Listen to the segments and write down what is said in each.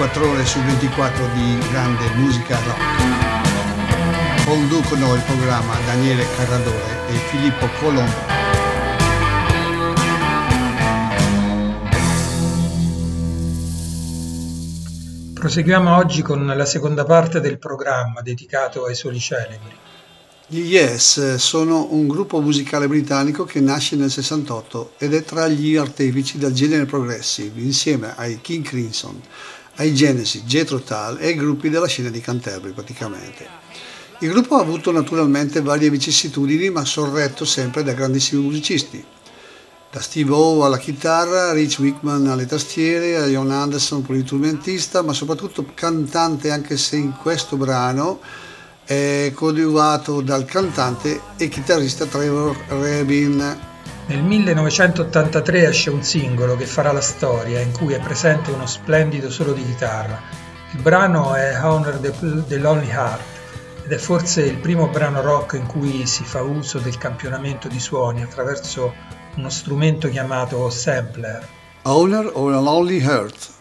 24 ore su 24 di grande musica rock. Conducono il programma Daniele Carradore e Filippo Colombo. Proseguiamo oggi con la seconda parte del programma dedicato ai soli celebri. Gli Yes sono un gruppo musicale britannico che nasce nel 68 ed è tra gli artefici del genere progressive insieme ai King Crimson, ai Genesis, Jethro Tull e ai gruppi della scena di Canterbury praticamente. Il gruppo ha avuto naturalmente varie vicissitudini ma sorretto sempre da grandissimi musicisti. Da Steve Howe alla chitarra, Rich Wickman alle tastiere, a Jon Anderson polistrumentista, ma soprattutto cantante anche se in questo brano è coadiuvato dal cantante e chitarrista Trevor Rabin. Nel 1983 esce un singolo che farà la storia, in cui è presente uno splendido solo di chitarra. Il brano è Honor the, the Lonely Heart ed è forse il primo brano rock in cui si fa uso del campionamento di suoni attraverso uno strumento chiamato sampler. Owner of a Lonely Heart.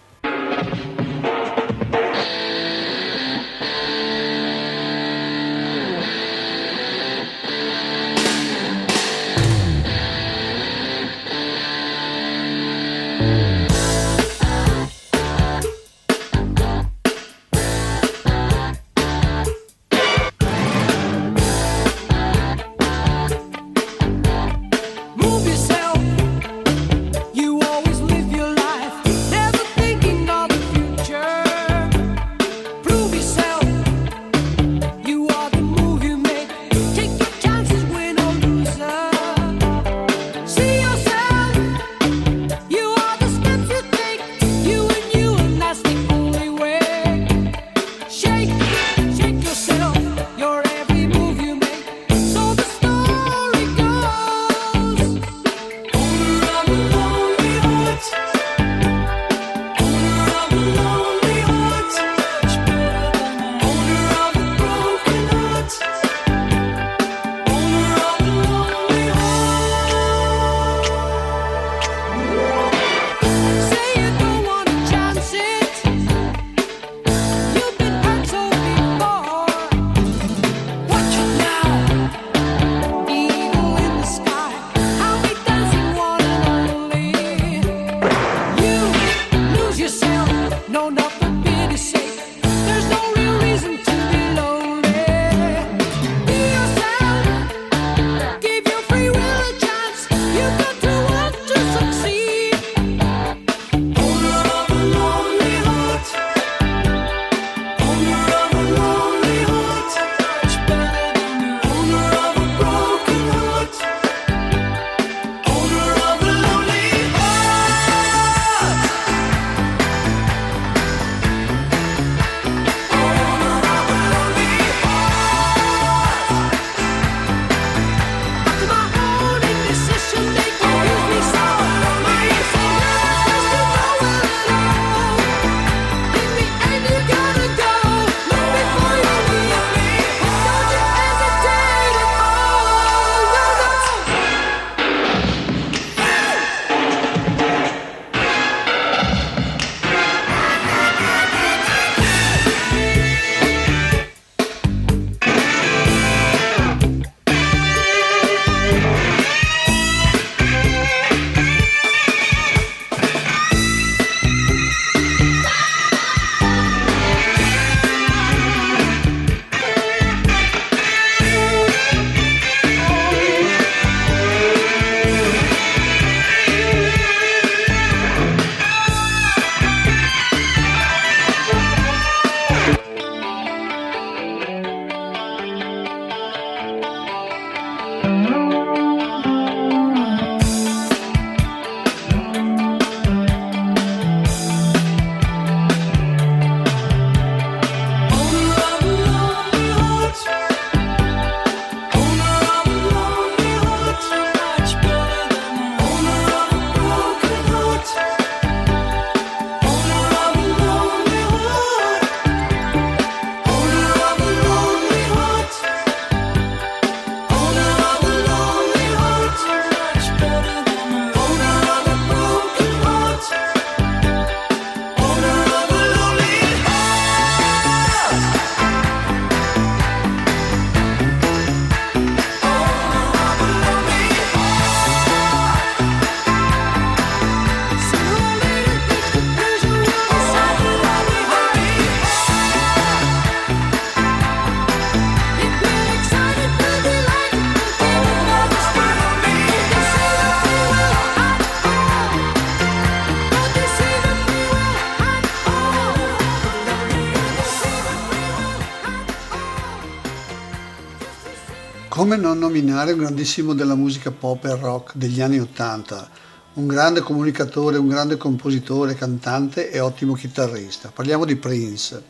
Nominare un grandissimo della musica pop e rock degli anni Ottanta, un grande comunicatore, un grande compositore, cantante e ottimo chitarrista. Parliamo di Prince.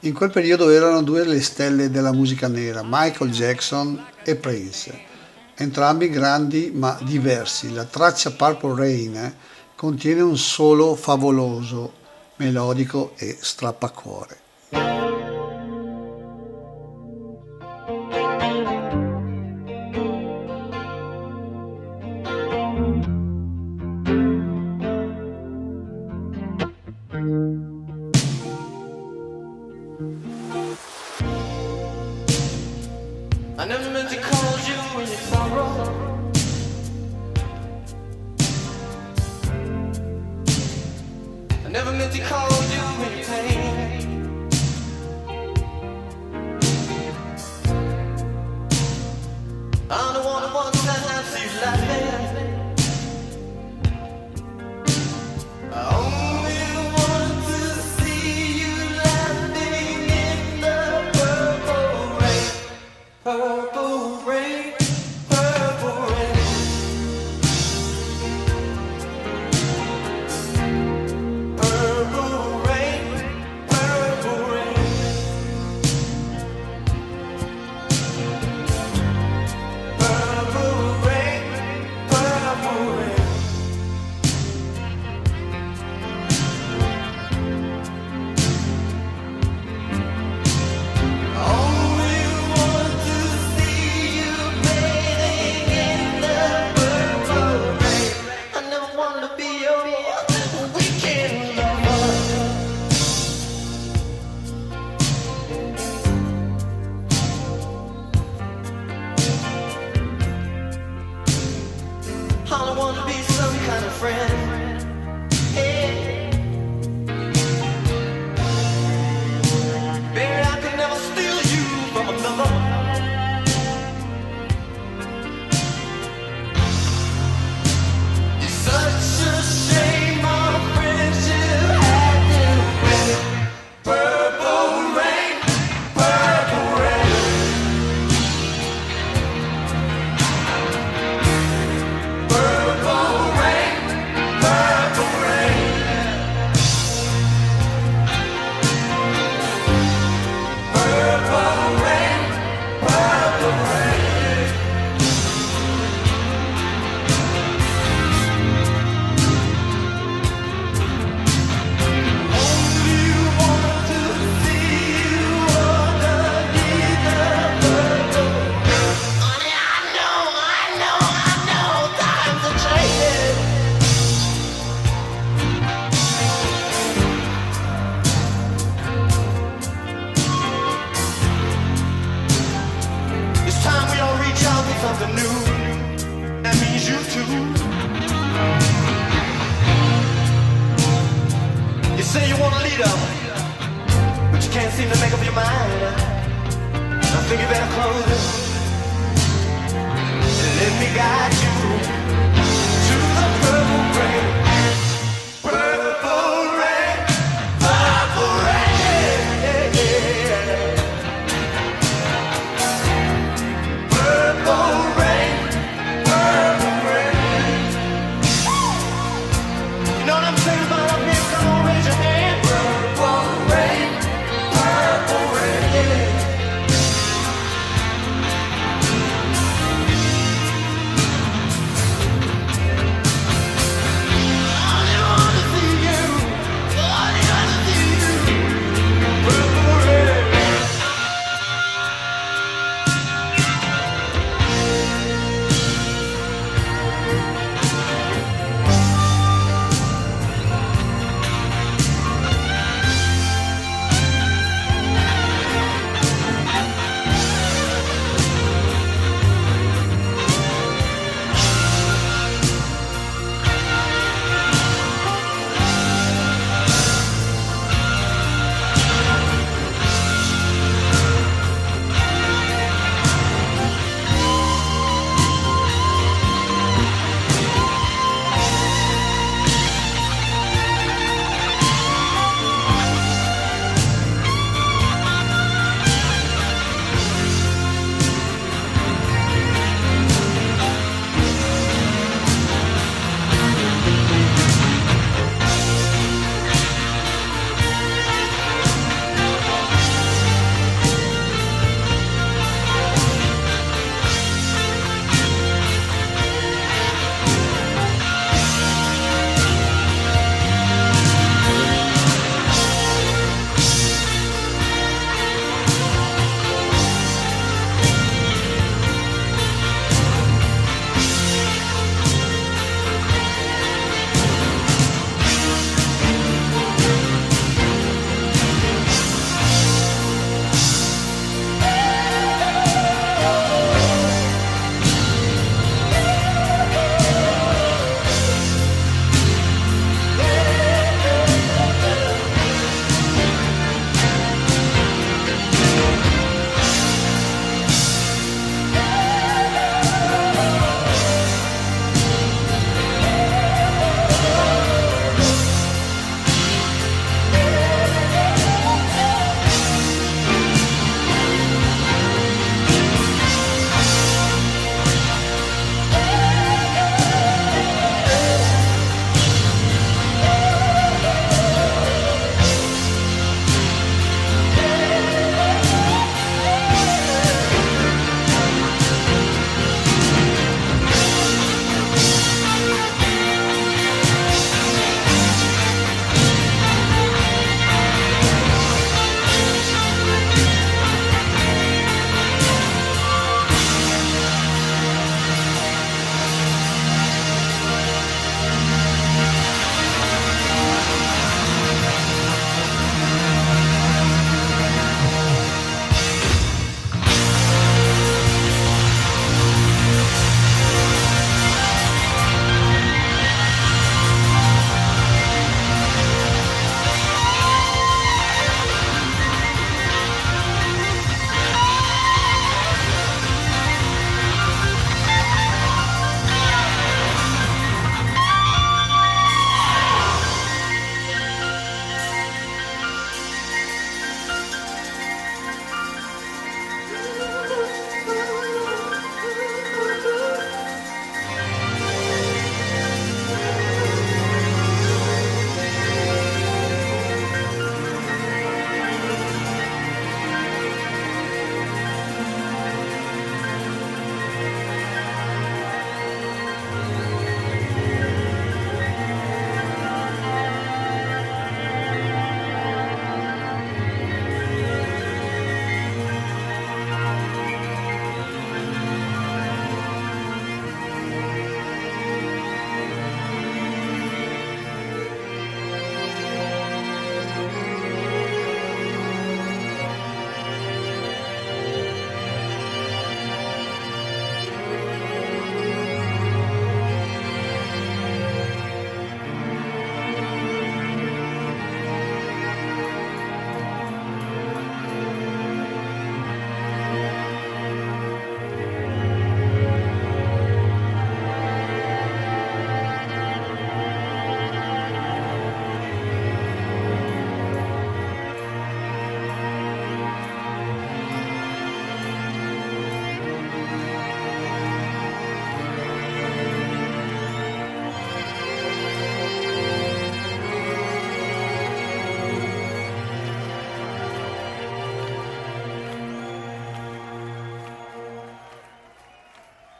In quel periodo erano due le stelle della musica nera, Michael Jackson e Prince, entrambi grandi ma diversi. La traccia Purple Rain contiene un solo favoloso, melodico e strappacuore.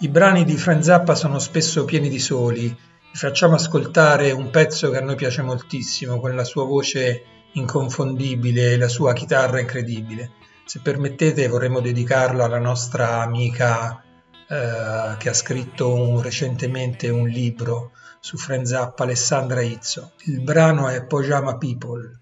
I brani di Frank Zappa sono spesso pieni di soli. Vi facciamo ascoltare un pezzo che a noi piace moltissimo, con la sua voce inconfondibile e la sua chitarra incredibile. Se permettete vorremmo dedicarlo alla nostra amica eh, che ha scritto un, recentemente un libro su Frank Zappa, Alessandra Izzo. Il brano è Pojama People.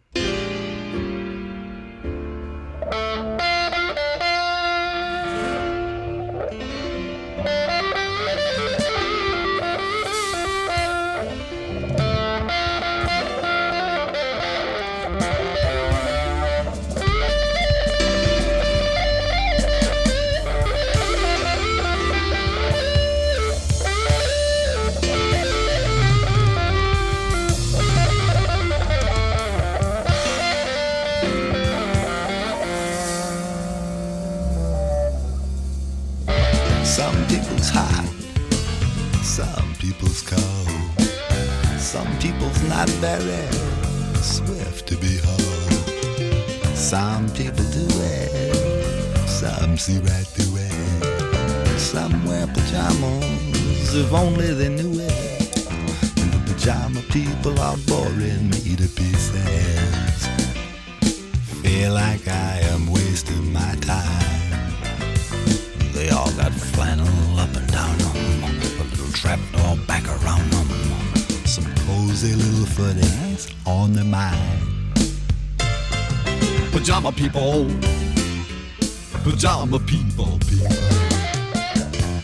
Pajama people, people.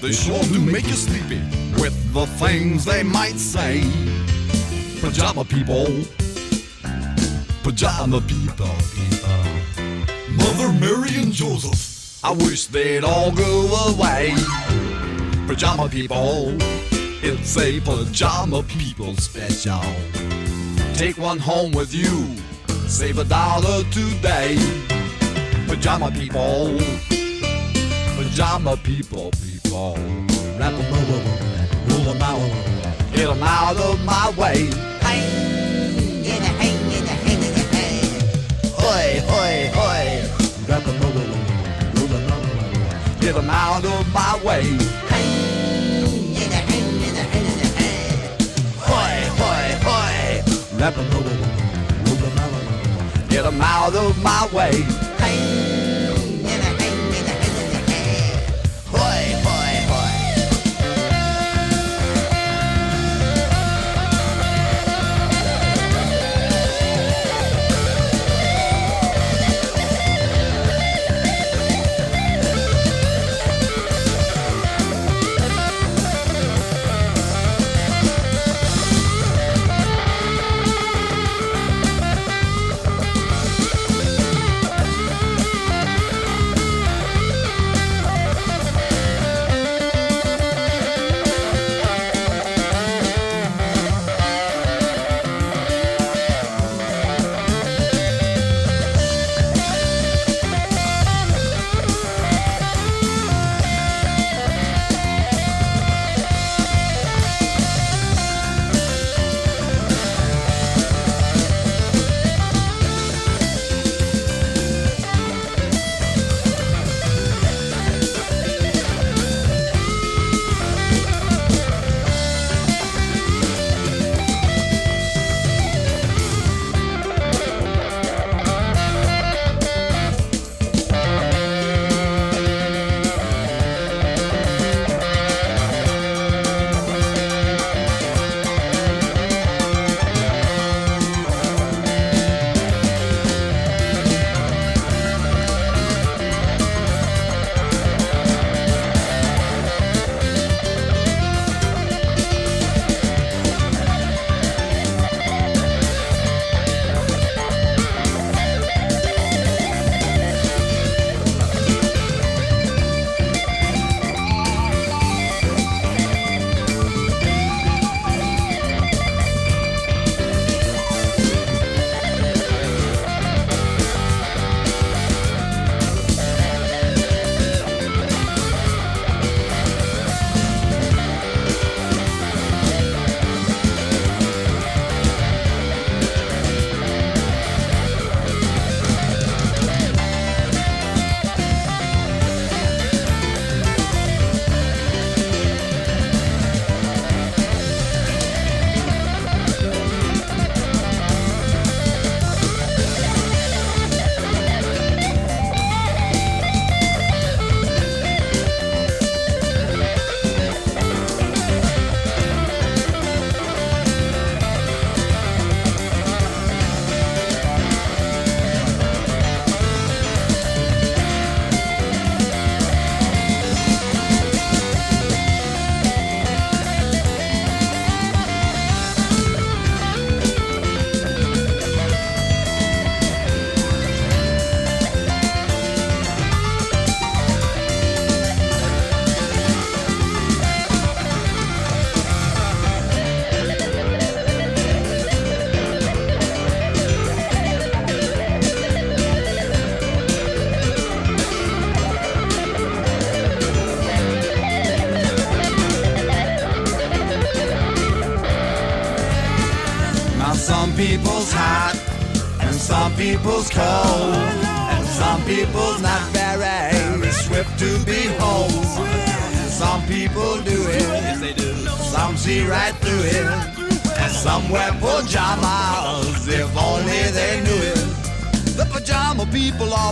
They sure do make you sleepy with the things they might say. Pajama people, pajama people, people. Mother Mary and Joseph, I wish they'd all go away. Pajama people, it's a pajama people special. Take one home with you, save a dollar today pajama people. Pajama people, people. Wrap over, roll them out, get them out of my way. Hang in a hang in a hang in a hang. Hoy, hoy, hoy. Wrap them over, roll them out, get them out of my way. Hang in in in out, get them out of my way.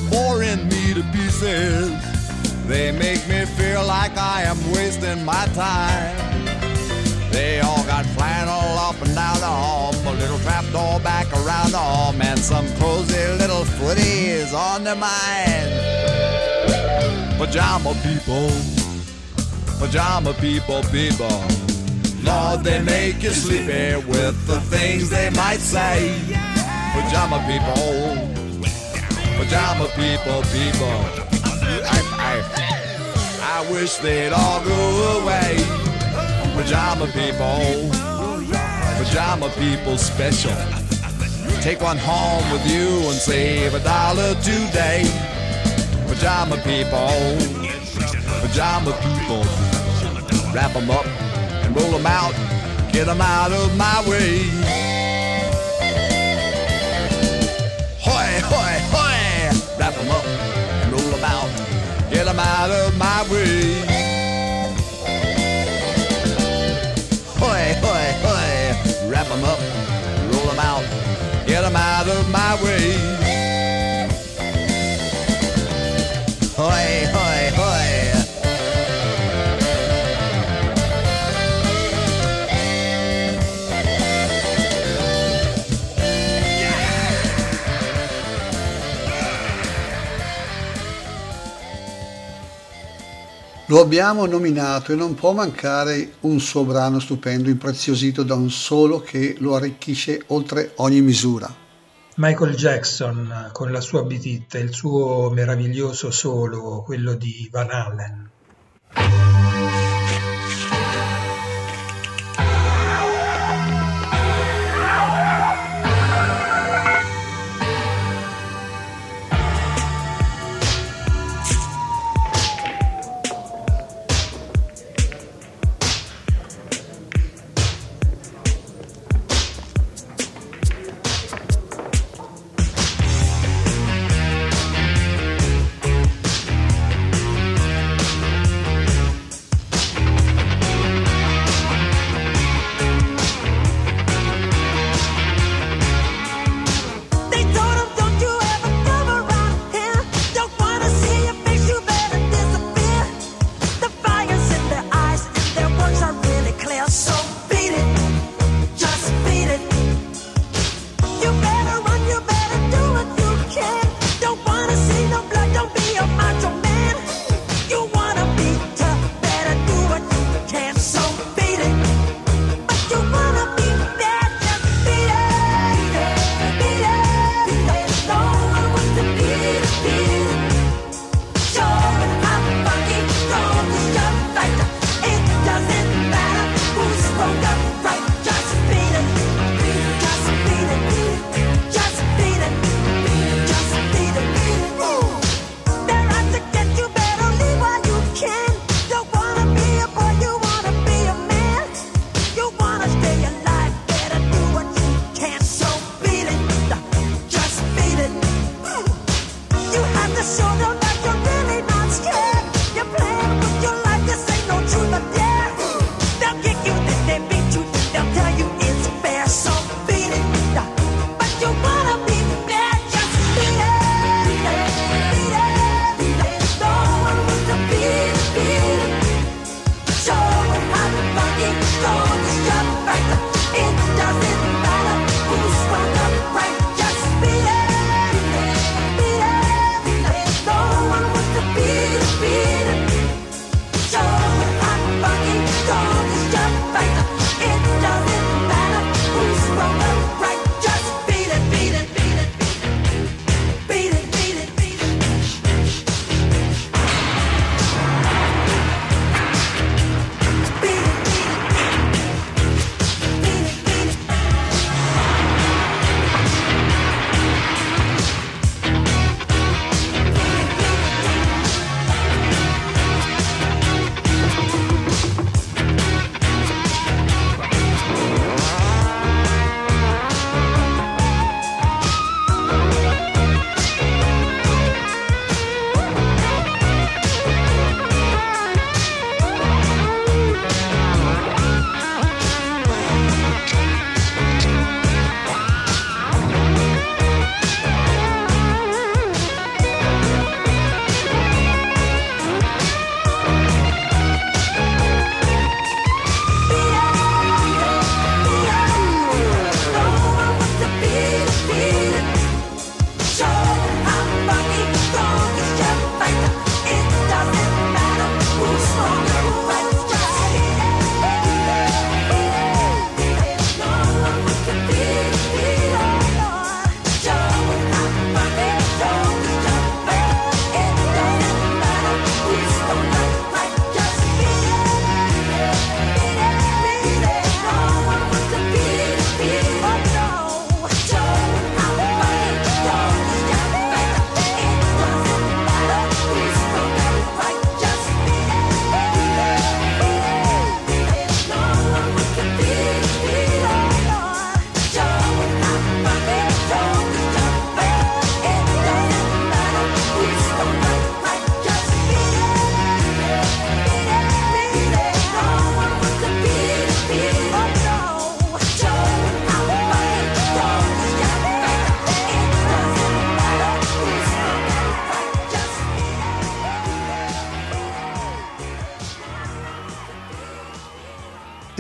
Are boring me to pieces. They make me feel like I am wasting my time. They all got flannel up and down the hall, a little trapdoor back around the arm, and some cozy little footies on their mind. Pajama people, pajama people, people. Lord, they make you sleepy with the things they might say. Pajama people, pajama people, people. I, I, I wish they'd all go away. Pajama people, pajama people special. Take one home with you and save a dollar today. Pajama people, pajama people. Wrap 'em up and roll 'em out. Get 'em out of my way. Lo abbiamo nominato e non può mancare un suo brano stupendo, impreziosito da un solo che lo arricchisce oltre ogni misura. Michael Jackson con la sua e il suo meraviglioso solo, quello di Van Allen.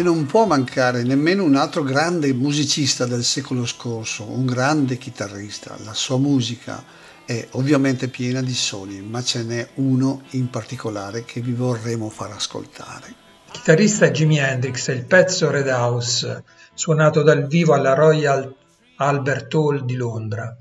E non può mancare nemmeno un altro grande musicista del secolo scorso, un grande chitarrista. La sua musica è ovviamente piena di soli, ma ce n'è uno in particolare che vi vorremmo far ascoltare. Chitarrista Jimi Hendrix e il pezzo Red House, suonato dal vivo alla Royal Albert Hall di Londra.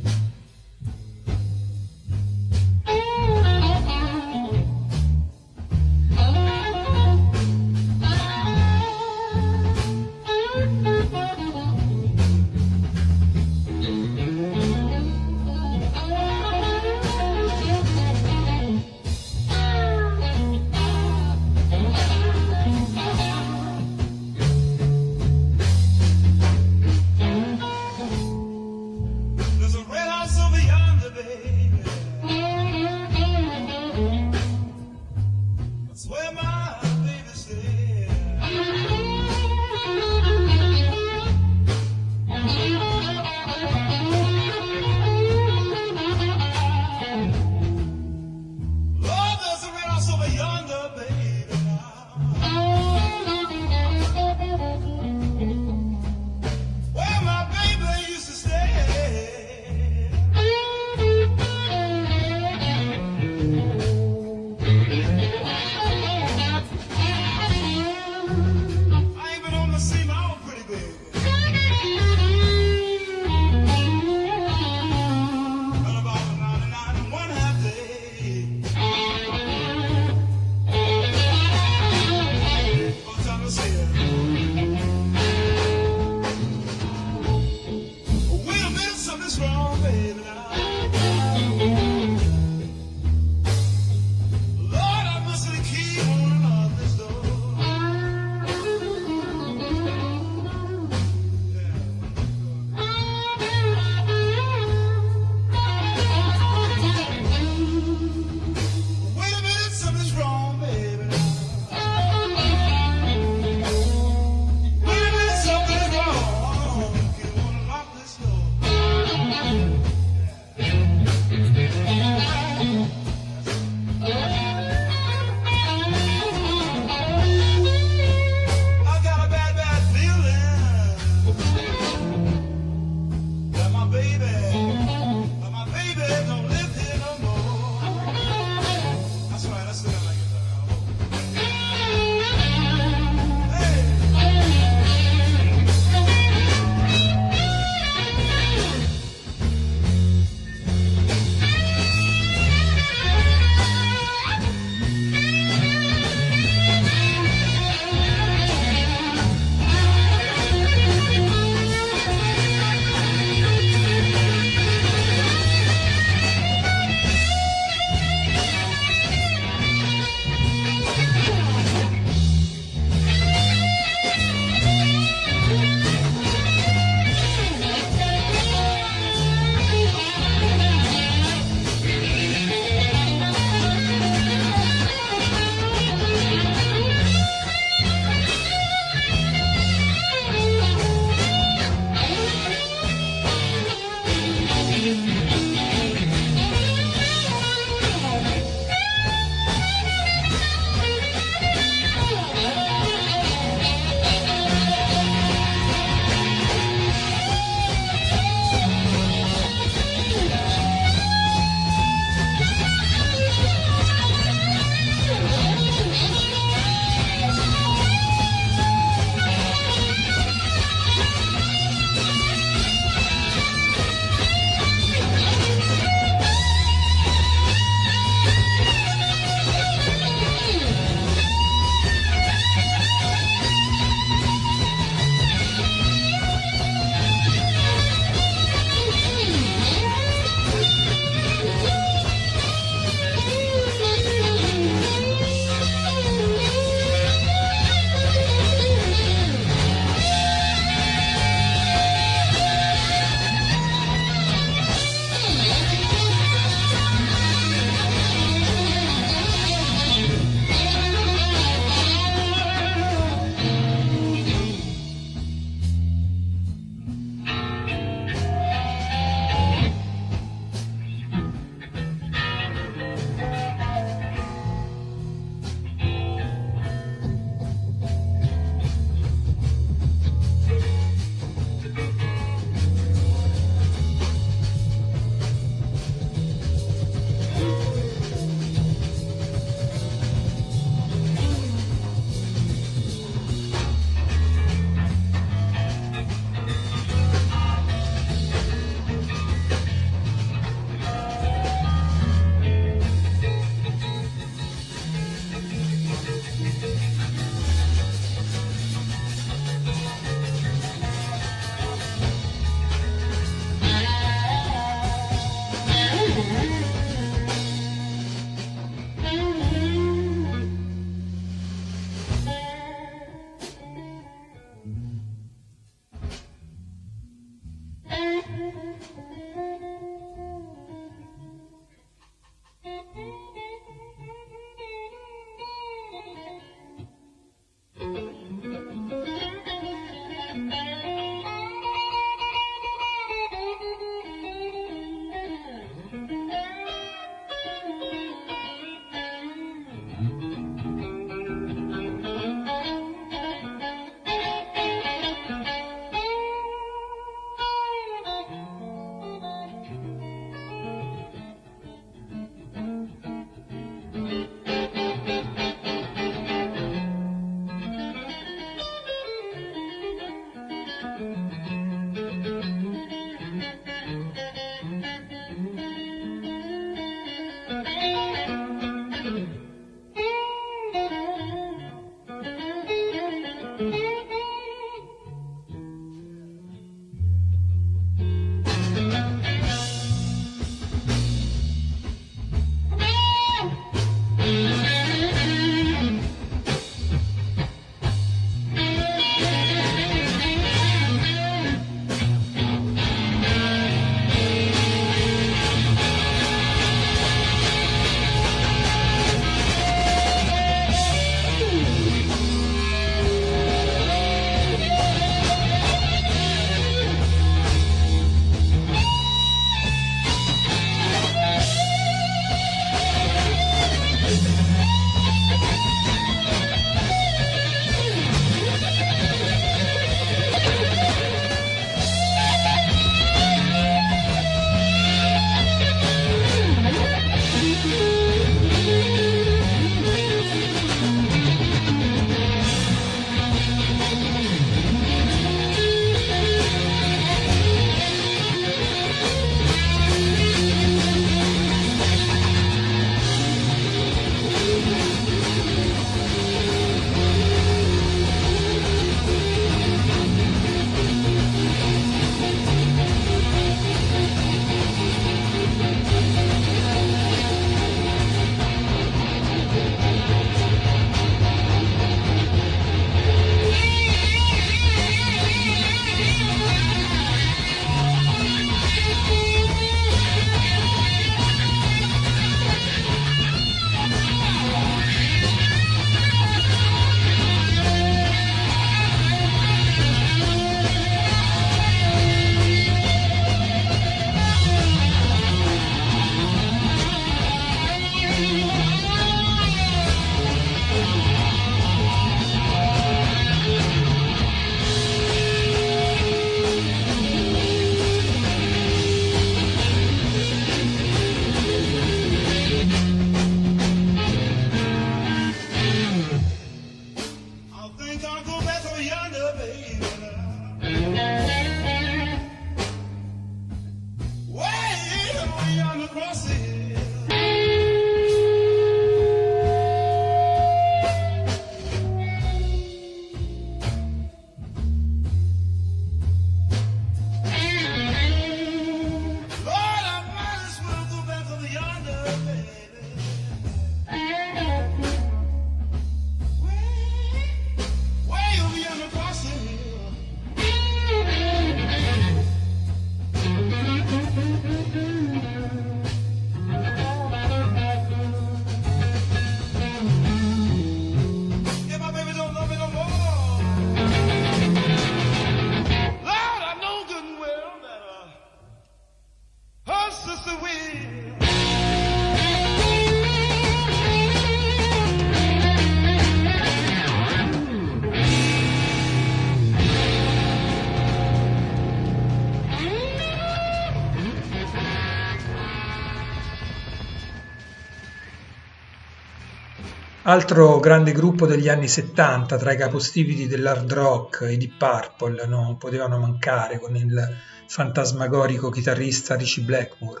Altro grande gruppo degli anni 70 tra i capostipiti dell'hard rock, i Deep Purple, non potevano mancare con il fantasmagorico chitarrista Richie Blackmore,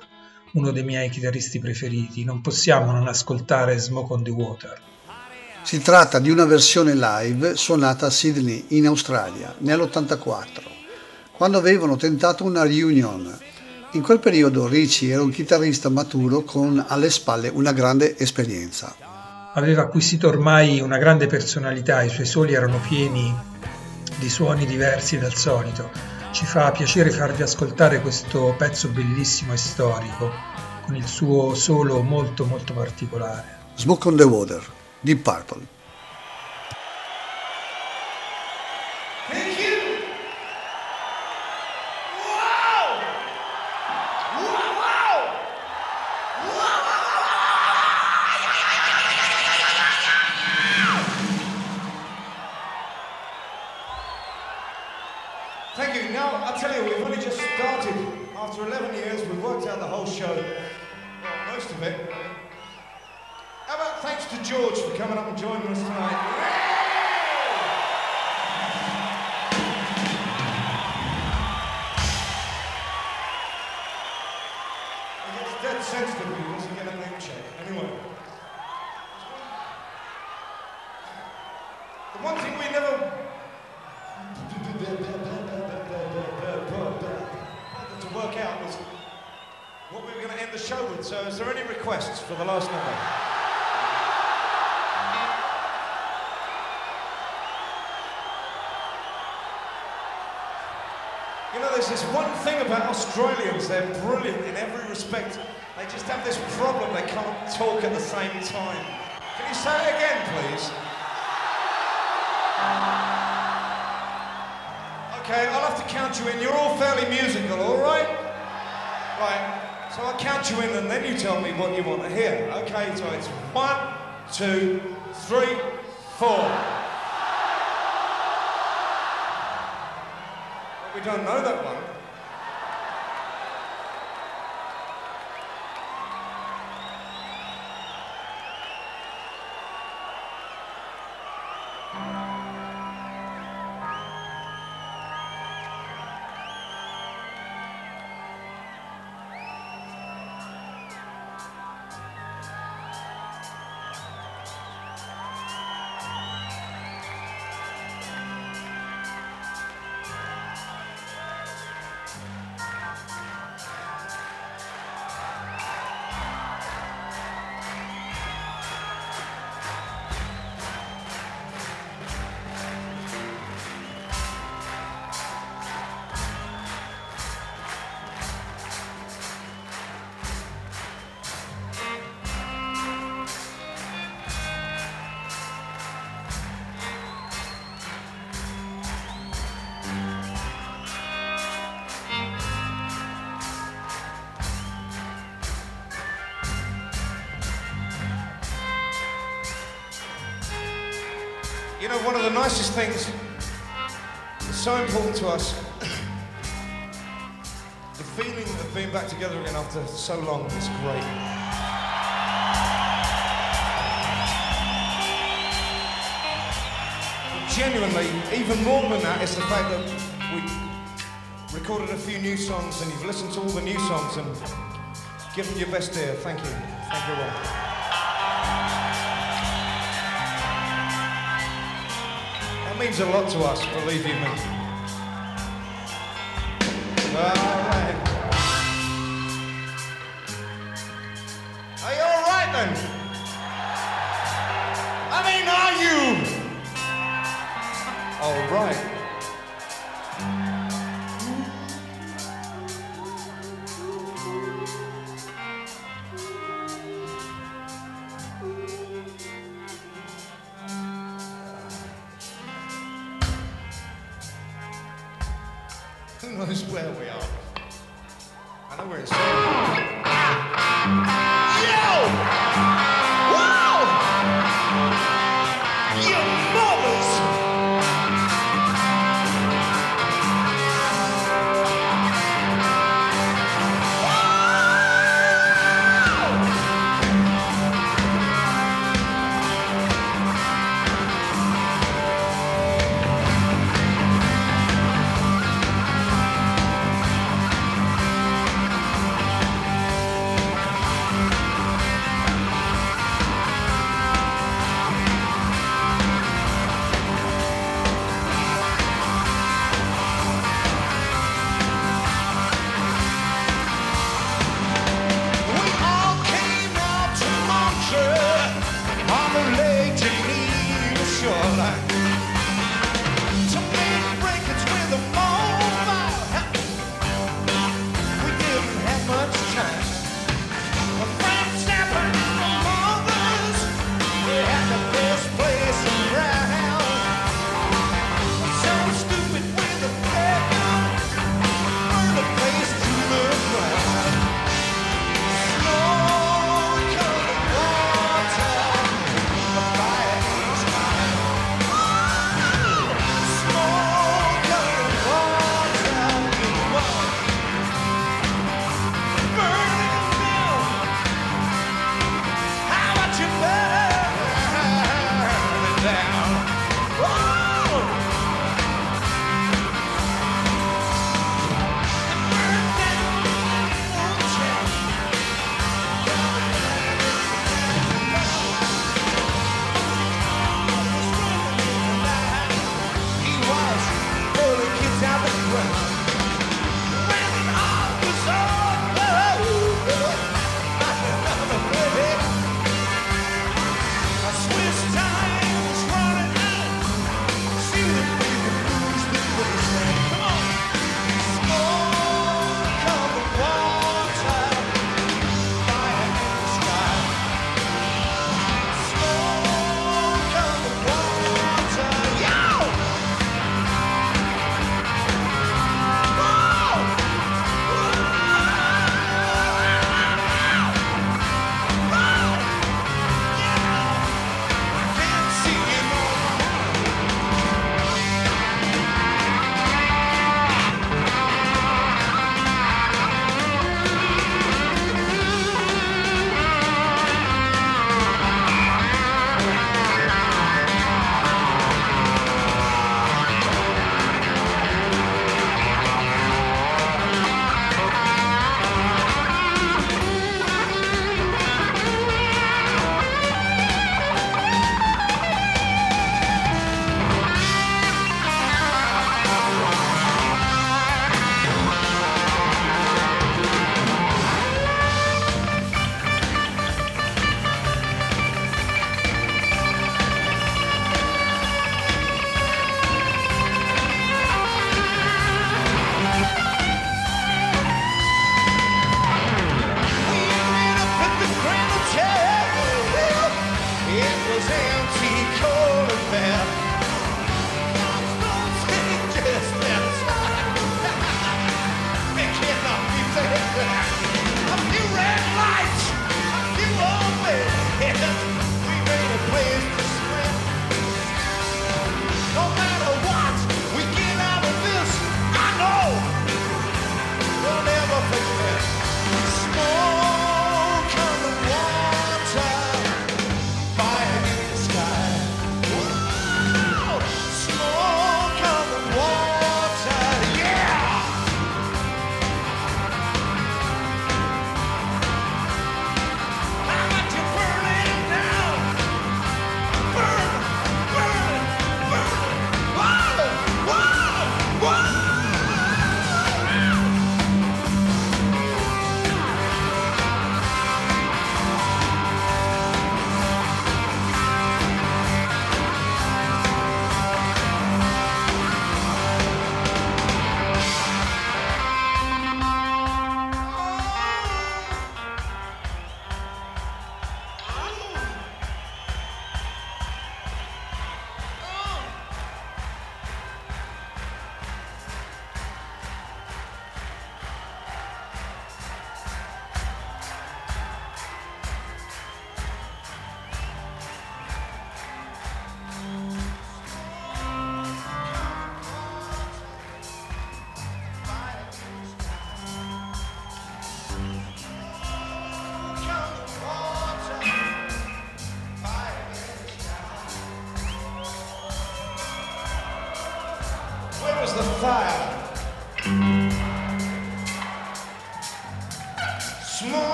uno dei miei chitarristi preferiti. Non possiamo non ascoltare Smoke on the Water. Si tratta di una versione live suonata a Sydney, in Australia, nell'84, quando avevano tentato una reunion. In quel periodo Richie era un chitarrista maturo con alle spalle una grande esperienza aveva acquisito ormai una grande personalità, i suoi soli erano pieni di suoni diversi dal solito. Ci fa piacere farvi ascoltare questo pezzo bellissimo e storico, con il suo solo molto molto particolare. Smoke on the Water, Deep Purple. Every respect. They just have this problem, they can't talk at the same time. Can you say it again, please? Okay, I'll have to count you in. You're all fairly musical, all right? Right, so I'll count you in and then you tell me what you want to hear. Okay, so it's one, two, three, four. We don't know that one. Nicest things that's so important to us, the feeling of being back together again after so long is great. genuinely, even more than that, is the fact that we recorded a few new songs and you've listened to all the new songs and given your best ear. Thank you. Thank you all. Means a lot to us, believe you me. All right. Are you all right then? I mean, are you? All right.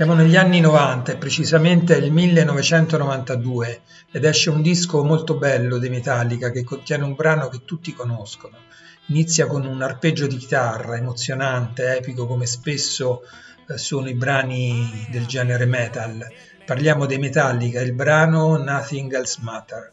Siamo negli anni 90 e precisamente il 1992 ed esce un disco molto bello dei Metallica che contiene un brano che tutti conoscono. Inizia con un arpeggio di chitarra emozionante, epico come spesso eh, sono i brani del genere metal. Parliamo dei Metallica, il brano Nothing Else Matter.